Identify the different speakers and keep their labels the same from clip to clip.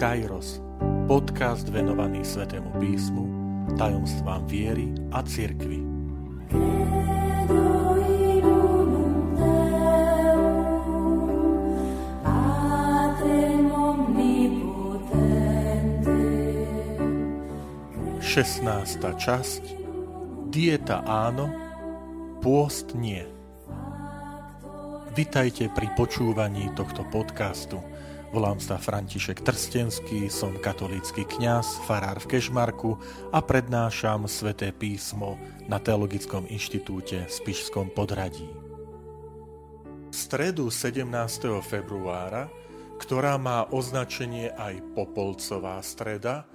Speaker 1: Kairos, podcast venovaný Svetému písmu, tajomstvám viery a cirkvi. Šestnásta časť Dieta áno, pôst nie. Vitajte pri počúvaní tohto podcastu. Volám sa František Trstenský, som katolícky kňaz, farár v Kešmarku a prednášam sväté písmo na Teologickom inštitúte v Spišskom podradí. V stredu 17. februára, ktorá má označenie aj Popolcová streda,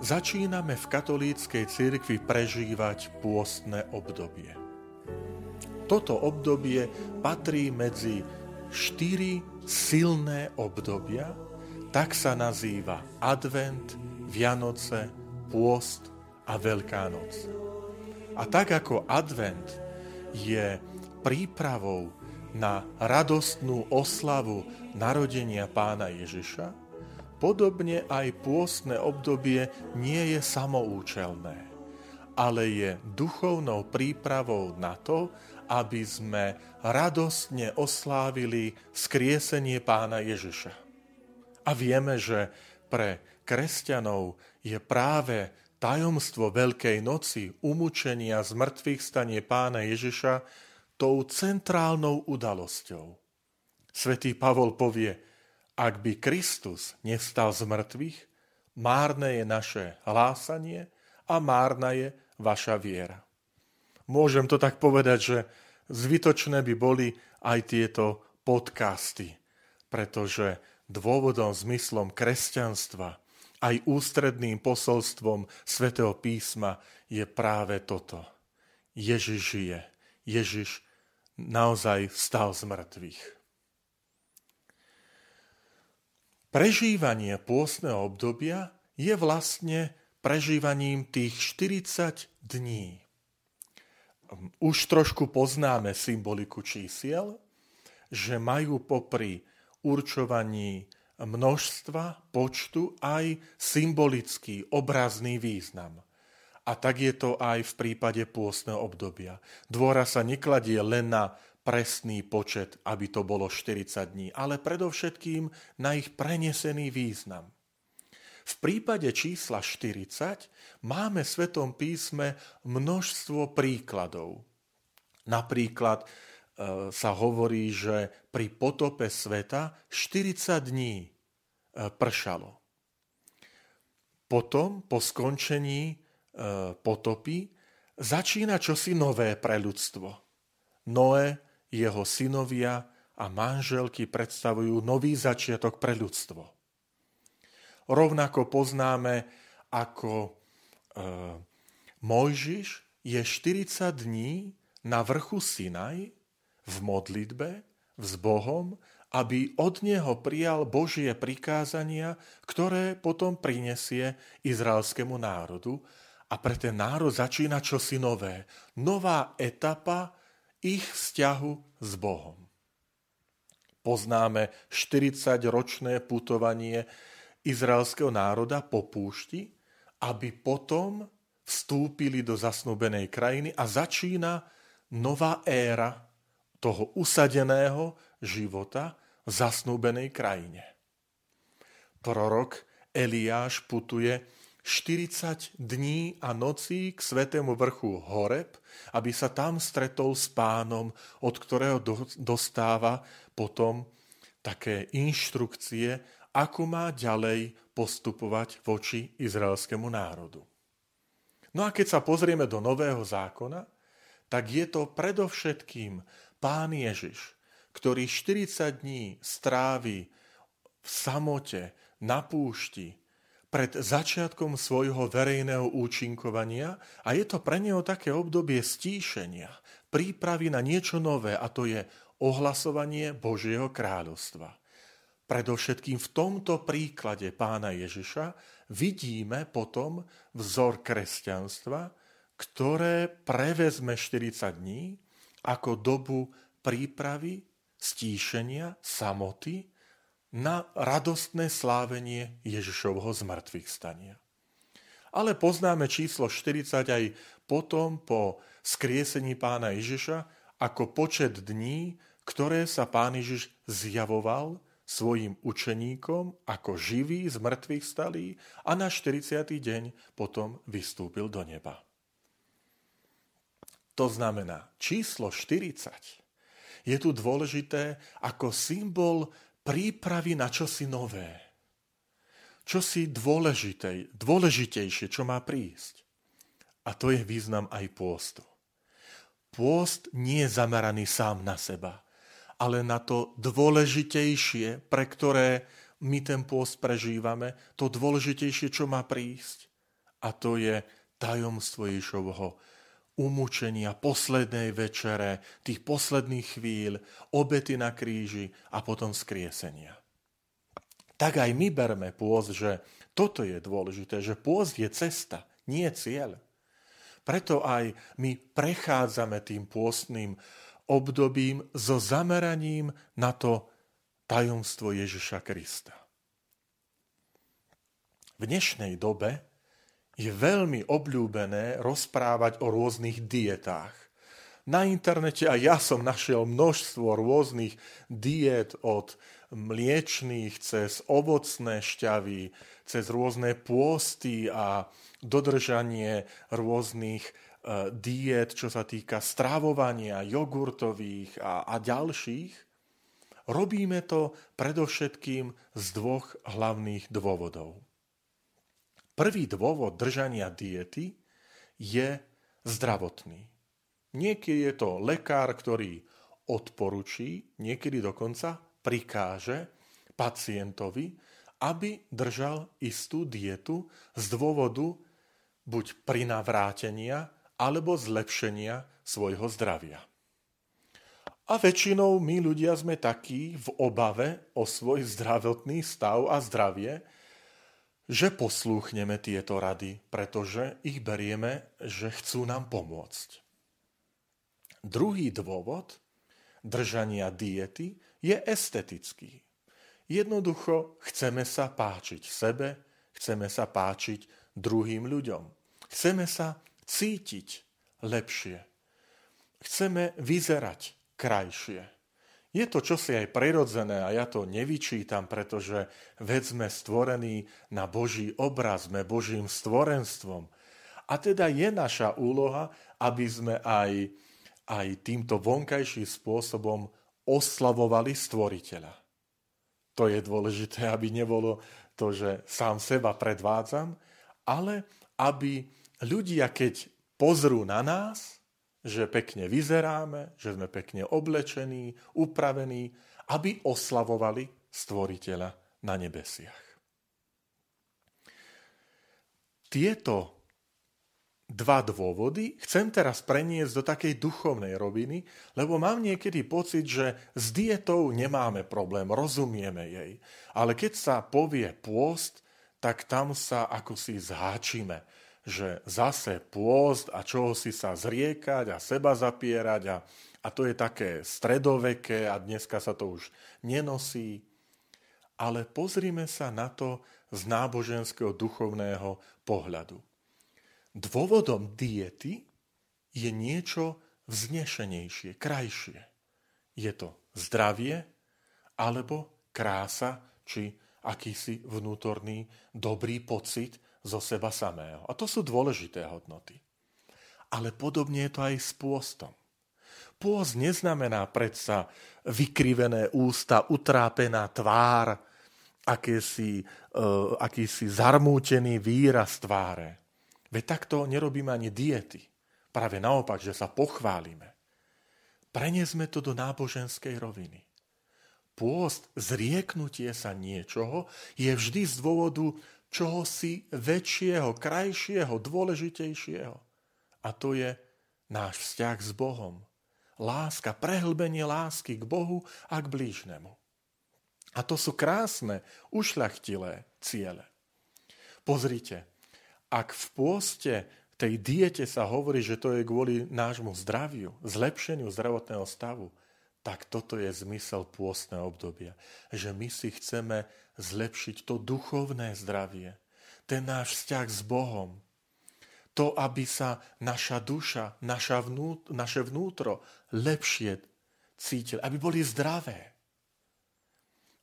Speaker 1: začíname v katolíckej cirkvi prežívať pôstne obdobie. Toto obdobie patrí medzi štyri silné obdobia, tak sa nazýva advent, Vianoce, pôst a Veľká noc. A tak ako advent je prípravou na radostnú oslavu narodenia pána Ježiša, podobne aj pôstne obdobie nie je samoučelné, ale je duchovnou prípravou na to, aby sme radostne oslávili skriesenie pána Ježiša. A vieme, že pre kresťanov je práve tajomstvo Veľkej noci, umúčenia z mŕtvych stanie pána Ježiša tou centrálnou udalosťou. Svetý Pavol povie, ak by Kristus nevstal z mŕtvych, márne je naše hlásanie a márna je vaša viera. Môžem to tak povedať, že Zvytočné by boli aj tieto podcasty, pretože dôvodom, zmyslom kresťanstva, aj ústredným posolstvom svätého písma je práve toto. Ježiš žije. Ježiš naozaj vstal z mŕtvych. Prežívanie pôstneho obdobia je vlastne prežívaním tých 40 dní už trošku poznáme symboliku čísiel, že majú popri určovaní množstva, počtu aj symbolický, obrazný význam. A tak je to aj v prípade pôstneho obdobia. Dvora sa nekladie len na presný počet, aby to bolo 40 dní, ale predovšetkým na ich prenesený význam. V prípade čísla 40 máme v Svetom písme množstvo príkladov. Napríklad e, sa hovorí, že pri potope sveta 40 dní e, pršalo. Potom, po skončení e, potopy, začína čosi nové pre ľudstvo. Noé, jeho synovia a manželky predstavujú nový začiatok pre ľudstvo. Rovnako poznáme, ako e, Mojžiš je 40 dní na vrchu Sinaj v modlitbe s Bohom, aby od neho prijal Božie prikázania, ktoré potom prinesie izraelskému národu. A pre ten národ začína čosi nové. Nová etapa ich vzťahu s Bohom. Poznáme 40-ročné putovanie izraelského národa po púšti, aby potom vstúpili do zasnúbenej krajiny a začína nová éra toho usadeného života v zasnúbenej krajine. Prorok Eliáš putuje 40 dní a nocí k svetému vrchu Horeb, aby sa tam stretol s pánom, od ktorého dostáva potom také inštrukcie, ako má ďalej postupovať voči izraelskému národu. No a keď sa pozrieme do Nového zákona, tak je to predovšetkým Pán Ježiš, ktorý 40 dní strávi v samote, na púšti, pred začiatkom svojho verejného účinkovania a je to pre neho také obdobie stíšenia, prípravy na niečo nové a to je ohlasovanie Božieho kráľovstva. Predovšetkým v tomto príklade pána Ježiša vidíme potom vzor kresťanstva, ktoré prevezme 40 dní ako dobu prípravy, stíšenia, samoty na radostné slávenie Ježišovho zmrtvých stania. Ale poznáme číslo 40 aj potom po skriesení pána Ježiša ako počet dní, ktoré sa pán Ježiš zjavoval svojim učeníkom ako živý z mŕtvych stalý a na 40. deň potom vystúpil do neba. To znamená, číslo 40 je tu dôležité ako symbol prípravy na čosi nové. Čosi dôležitej, dôležitejšie, čo má prísť. A to je význam aj pôstu. Pôst nie je zameraný sám na seba, ale na to dôležitejšie, pre ktoré my ten pôst prežívame, to dôležitejšie, čo má prísť. A to je tajomstvo Ježovho umúčenia, poslednej večere, tých posledných chvíľ, obety na kríži a potom skriesenia. Tak aj my berme pôst, že toto je dôležité, že pôst je cesta, nie cieľ. Preto aj my prechádzame tým pôstnym obdobím so zameraním na to tajomstvo Ježiša Krista. V dnešnej dobe je veľmi obľúbené rozprávať o rôznych dietách. Na internete aj ja som našiel množstvo rôznych diet od mliečných cez ovocné šťavy, cez rôzne pôsty a dodržanie rôznych diet, čo sa týka stravovania, jogurtových a, a ďalších, robíme to predovšetkým z dvoch hlavných dôvodov. Prvý dôvod držania diety je zdravotný. Niekedy je to lekár, ktorý odporučí, niekedy dokonca prikáže pacientovi, aby držal istú dietu z dôvodu buď prinavrátenia alebo zlepšenia svojho zdravia. A väčšinou my ľudia sme takí v obave o svoj zdravotný stav a zdravie, že poslúchneme tieto rady, pretože ich berieme, že chcú nám pomôcť. Druhý dôvod držania diety je estetický. Jednoducho chceme sa páčiť sebe, chceme sa páčiť druhým ľuďom. Chceme sa cítiť lepšie. Chceme vyzerať krajšie. Je to čosi aj prirodzené a ja to nevyčítam, pretože veď sme stvorení na Boží obraz, sme Božím stvorenstvom. A teda je naša úloha, aby sme aj, aj týmto vonkajším spôsobom oslavovali stvoriteľa. To je dôležité, aby nebolo to, že sám seba predvádzam, ale aby ľudia, keď pozrú na nás, že pekne vyzeráme, že sme pekne oblečení, upravení, aby oslavovali stvoriteľa na nebesiach. Tieto dva dôvody chcem teraz preniesť do takej duchovnej roviny, lebo mám niekedy pocit, že s dietou nemáme problém, rozumieme jej. Ale keď sa povie pôst, tak tam sa ako si zháčime, že zase pôst a čoho si sa zriekať a seba zapierať a, a to je také stredoveké a dneska sa to už nenosí. Ale pozrime sa na to z náboženského duchovného pohľadu. Dôvodom diety je niečo vznešenejšie, krajšie. Je to zdravie alebo krása či akýsi vnútorný dobrý pocit zo seba samého. A to sú dôležité hodnoty. Ale podobne je to aj s pôstom. Pôst neznamená predsa vykrivené ústa, utrápená tvár, akýsi, uh, akýsi zarmútený výraz tváre. Veď takto nerobíme ani diety. Práve naopak, že sa pochválime. Preniesme to do náboženskej roviny pôst, zrieknutie sa niečoho je vždy z dôvodu čohosi väčšieho, krajšieho, dôležitejšieho. A to je náš vzťah s Bohom. Láska, prehlbenie lásky k Bohu a k blížnemu. A to sú krásne, ušľachtilé ciele. Pozrite, ak v pôste tej diete sa hovorí, že to je kvôli nášmu zdraviu, zlepšeniu zdravotného stavu, tak toto je zmysel pôstneho obdobia. Že my si chceme zlepšiť to duchovné zdravie, ten náš vzťah s Bohom, to, aby sa naša duša, naša vnút, naše vnútro lepšie cítili, aby boli zdravé.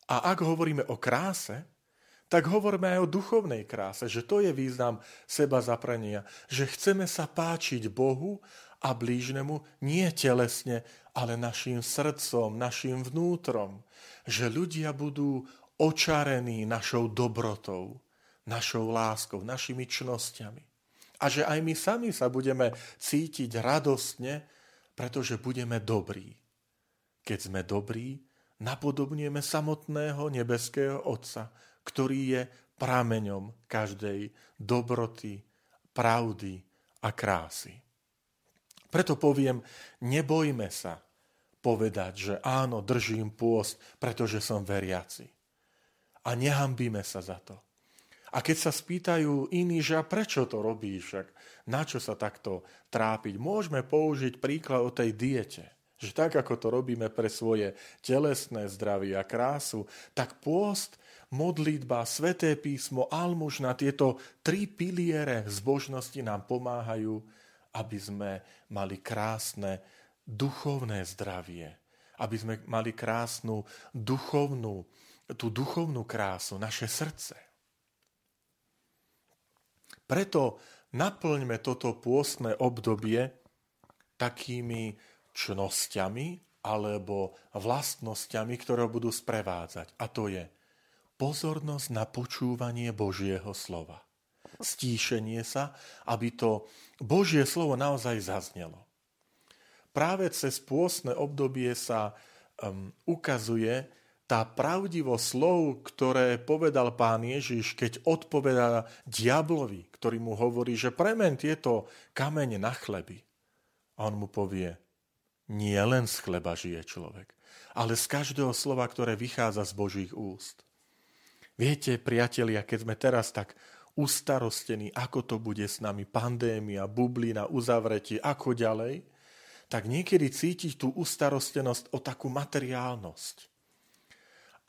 Speaker 1: A ak hovoríme o kráse, tak hovoríme aj o duchovnej kráse, že to je význam seba zaprenia, že chceme sa páčiť Bohu a blížnemu nie telesne, ale našim srdcom, našim vnútrom. Že ľudia budú očarení našou dobrotou, našou láskou, našimi čnosťami. A že aj my sami sa budeme cítiť radostne, pretože budeme dobrí. Keď sme dobrí, napodobňujeme samotného nebeského Otca, ktorý je prameňom každej dobroty, pravdy a krásy. Preto poviem, nebojme sa povedať, že áno, držím pôst, pretože som veriaci. A nehambíme sa za to. A keď sa spýtajú iní, že a prečo to robíš, však na čo sa takto trápiť, môžeme použiť príklad o tej diete. Že tak, ako to robíme pre svoje telesné zdravie a krásu, tak pôst, modlitba, sveté písmo, almužna, tieto tri piliere zbožnosti nám pomáhajú aby sme mali krásne duchovné zdravie, aby sme mali krásnu duchovnú, tú duchovnú krásu, naše srdce. Preto naplňme toto pôstne obdobie takými čnosťami alebo vlastnosťami, ktoré budú sprevádzať. A to je pozornosť na počúvanie Božieho slova stíšenie sa, aby to Božie slovo naozaj zaznelo. Práve cez pôstne obdobie sa um, ukazuje tá pravdivo slov, ktoré povedal pán Ježiš, keď odpovedá diablovi, ktorý mu hovorí, že premen tieto kamene na chleby. A on mu povie, nie len z chleba žije človek, ale z každého slova, ktoré vychádza z Božích úst. Viete, priatelia, keď sme teraz tak ustarostení, ako to bude s nami, pandémia, bublina, uzavretie, ako ďalej, tak niekedy cítiť tú ustarostenosť o takú materiálnosť.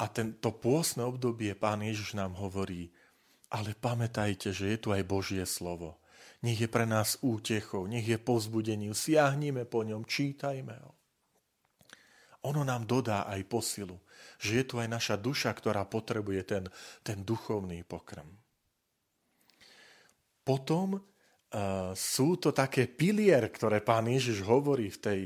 Speaker 1: A tento pôsne obdobie pán Ježiš nám hovorí, ale pamätajte, že je tu aj Božie slovo. Nech je pre nás útechou, nech je povzbudením, siahnime po ňom, čítajme ho. Ono nám dodá aj posilu, že je tu aj naša duša, ktorá potrebuje ten, ten duchovný pokrm. Potom uh, sú to také pilier, ktoré pán Ježiš hovorí v tej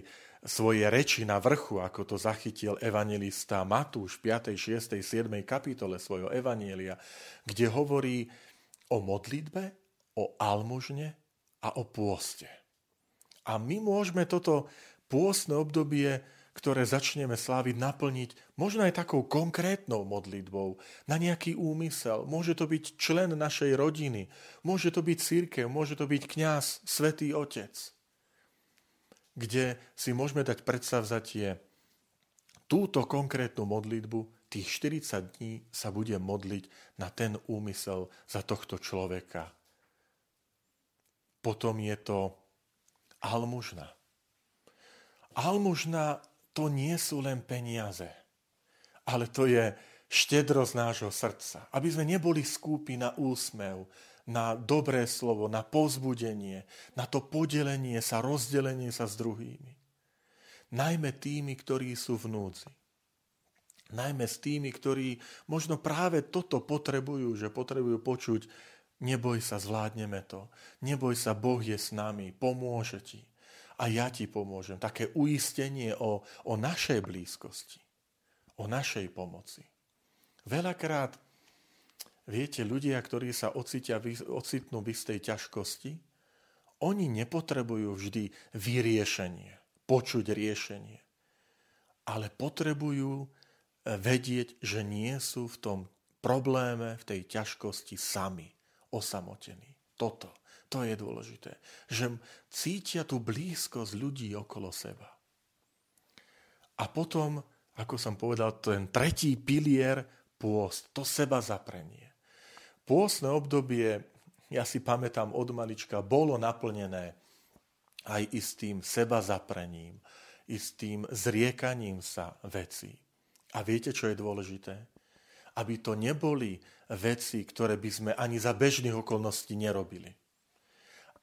Speaker 1: svojej reči na vrchu, ako to zachytil evangelista Matúš v 5., 6., 7. kapitole svojho evanielia, kde hovorí o modlitbe, o almužne a o pôste. A my môžeme toto pôstne obdobie ktoré začneme sláviť, naplniť možno aj takou konkrétnou modlitbou na nejaký úmysel. Môže to byť člen našej rodiny, môže to byť církev, môže to byť kňaz, svetý otec, kde si môžeme dať predstavzatie túto konkrétnu modlitbu, tých 40 dní sa budem modliť na ten úmysel za tohto človeka. Potom je to almužna. Almužna to nie sú len peniaze, ale to je štedrosť nášho srdca. Aby sme neboli skúpi na úsmev, na dobré slovo, na povzbudenie, na to podelenie sa, rozdelenie sa s druhými. Najmä tými, ktorí sú v núdzi. Najmä s tými, ktorí možno práve toto potrebujú, že potrebujú počuť, neboj sa, zvládneme to. Neboj sa, Boh je s nami, pomôže ti a ja ti pomôžem. Také uistenie o, o našej blízkosti, o našej pomoci. Veľakrát, viete, ľudia, ktorí sa ocitia, ocitnú v istej ťažkosti, oni nepotrebujú vždy vyriešenie, počuť riešenie, ale potrebujú e, vedieť, že nie sú v tom probléme, v tej ťažkosti sami, osamotení. Toto to je dôležité. Že cítia tú blízkosť ľudí okolo seba. A potom, ako som povedal, ten tretí pilier, pôst, to seba zaprenie. Pôstne obdobie, ja si pamätám od malička, bolo naplnené aj istým seba zaprením, istým zriekaním sa veci. A viete, čo je dôležité? Aby to neboli veci, ktoré by sme ani za bežných okolností nerobili.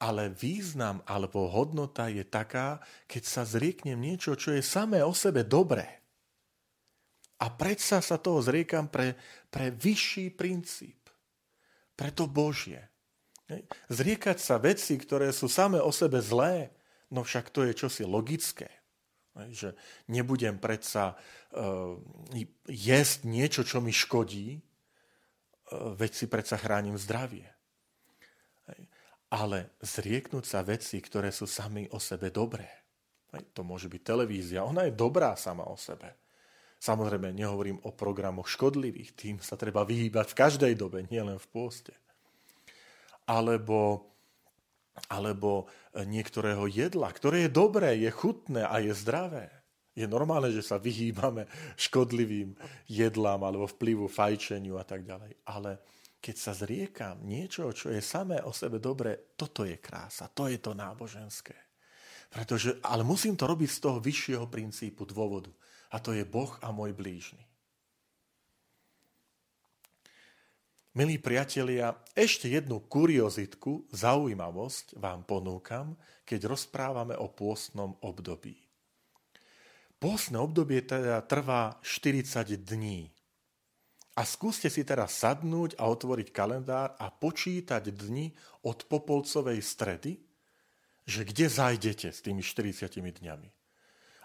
Speaker 1: Ale význam alebo hodnota je taká, keď sa zrieknem niečo, čo je samé o sebe dobré. A predsa sa toho zriekam pre, pre vyšší princíp. Pre to Božie. Zriekať sa veci, ktoré sú samé o sebe zlé, no však to je čosi logické. Že nebudem predsa uh, jesť niečo, čo mi škodí, uh, veď si predsa chránim zdravie. Ale zrieknúť sa veci, ktoré sú sami o sebe dobré. To môže byť televízia, ona je dobrá sama o sebe. Samozrejme, nehovorím o programoch škodlivých, tým sa treba vyhýbať v každej dobe, nielen v pôste. Alebo alebo e, niektorého jedla, ktoré je dobré, je chutné a je zdravé. Je normálne, že sa vyhýbame škodlivým jedlám alebo vplyvu fajčeniu a tak ďalej. Ale keď sa zriekam niečo, čo je samé o sebe dobré, toto je krása, to je to náboženské. Pretože, ale musím to robiť z toho vyššieho princípu dôvodu. A to je Boh a môj blížny. Milí priatelia, ešte jednu kuriozitku, zaujímavosť vám ponúkam, keď rozprávame o pôstnom období. Pôstne obdobie teda trvá 40 dní. A skúste si teraz sadnúť a otvoriť kalendár a počítať dni od Popolcovej stredy, že kde zajdete s tými 40 dňami.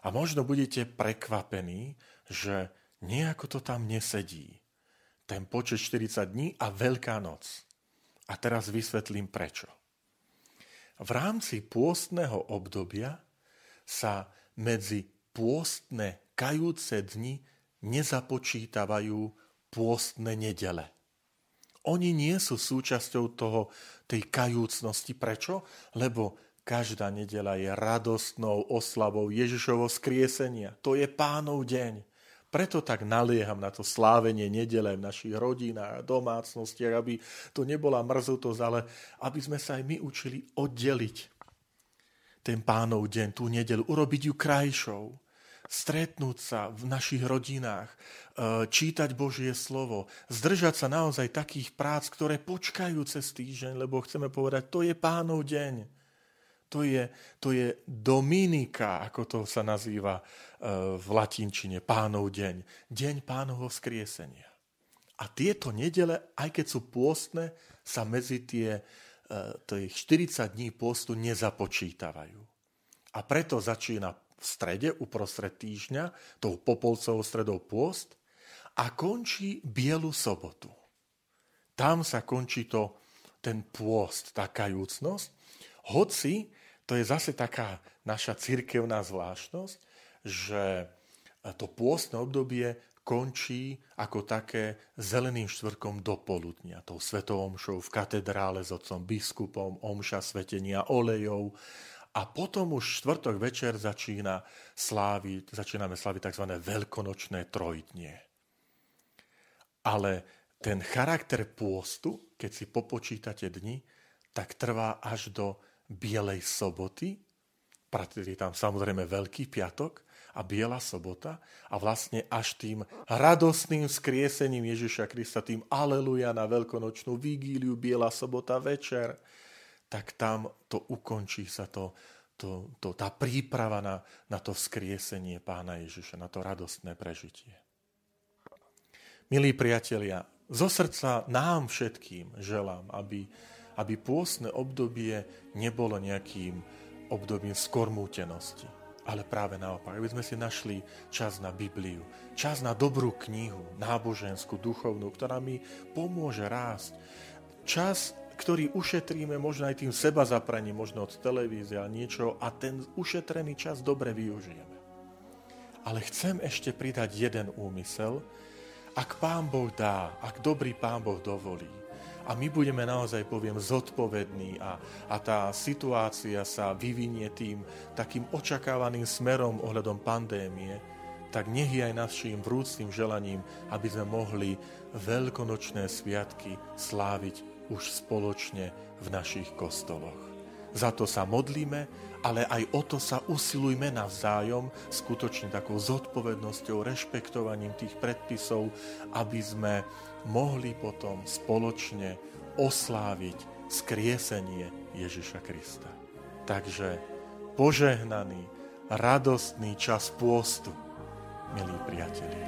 Speaker 1: A možno budete prekvapení, že nejako to tam nesedí ten počet 40 dní a Veľká noc. A teraz vysvetlím prečo. V rámci pôstneho obdobia sa medzi pôstne kajúce dni nezapočítavajú pôstne nedele. Oni nie sú súčasťou toho, tej kajúcnosti. Prečo? Lebo každá nedela je radostnou oslavou Ježišovo skriesenia. To je pánov deň. Preto tak nalieham na to slávenie nedele v našich rodinách a domácnostiach, aby to nebola mrzutosť, ale aby sme sa aj my učili oddeliť ten pánov deň, tú nedelu, urobiť ju krajšou, stretnúť sa v našich rodinách, e, čítať Božie slovo, zdržať sa naozaj takých prác, ktoré počkajú cez týždeň, lebo chceme povedať, to je pánov deň. To je, to je Dominika, ako to sa nazýva e, v latinčine, pánov deň. Deň pánovho skriesenia. A tieto nedele, aj keď sú pôstne, sa medzi tie, e, tie 40 dní pôstu nezapočítavajú. A preto začína v strede, uprostred týždňa, tou popolcovou stredou pôst a končí bielu sobotu. Tam sa končí to, ten pôst, tá kajúcnosť, hoci to je zase taká naša cirkevná zvláštnosť, že to pôstne obdobie končí ako také zeleným štvrkom do poludnia, tou svetou omšou v katedrále s otcom biskupom, omša svetenia olejov a potom už štvrtok večer začína sláviť, začíname sláviť tzv. veľkonočné trojdnie. Ale ten charakter pôstu, keď si popočítate dni, tak trvá až do Bielej soboty, je tam samozrejme Veľký piatok a Biela sobota a vlastne až tým radostným skriesením Ježiša Krista, tým aleluja na veľkonočnú vigíliu, Biela sobota večer, tak tam to ukončí sa to, to, to, tá príprava na, na to vzkriesenie pána Ježiša, na to radostné prežitie. Milí priatelia, zo srdca nám všetkým želám, aby aby pôstne obdobie nebolo nejakým obdobím skormútenosti. Ale práve naopak, aby sme si našli čas na Bibliu, čas na dobrú knihu, náboženskú, duchovnú, ktorá mi pomôže rásť. Čas, ktorý ušetríme možno aj tým seba zapraním, možno od televízie a niečo a ten ušetrený čas dobre využijeme. Ale chcem ešte pridať jeden úmysel, ak Pán Boh dá, ak dobrý Pán Boh dovolí, a my budeme naozaj, poviem, zodpovední a, a tá situácia sa vyvinie tým takým očakávaným smerom ohľadom pandémie, tak nech je aj našim vrúcným želaním, aby sme mohli veľkonočné sviatky sláviť už spoločne v našich kostoloch. za to sa modlíme, ale aj o to sa usilujme navzájom, skutočne takou zodpovednosťou, rešpektovaním tých predpisov, aby sme mohli potom spoločne osláviť skriesenie Ježiša Krista. Takže požehnaný, radostný čas pôstu, milí priatelia.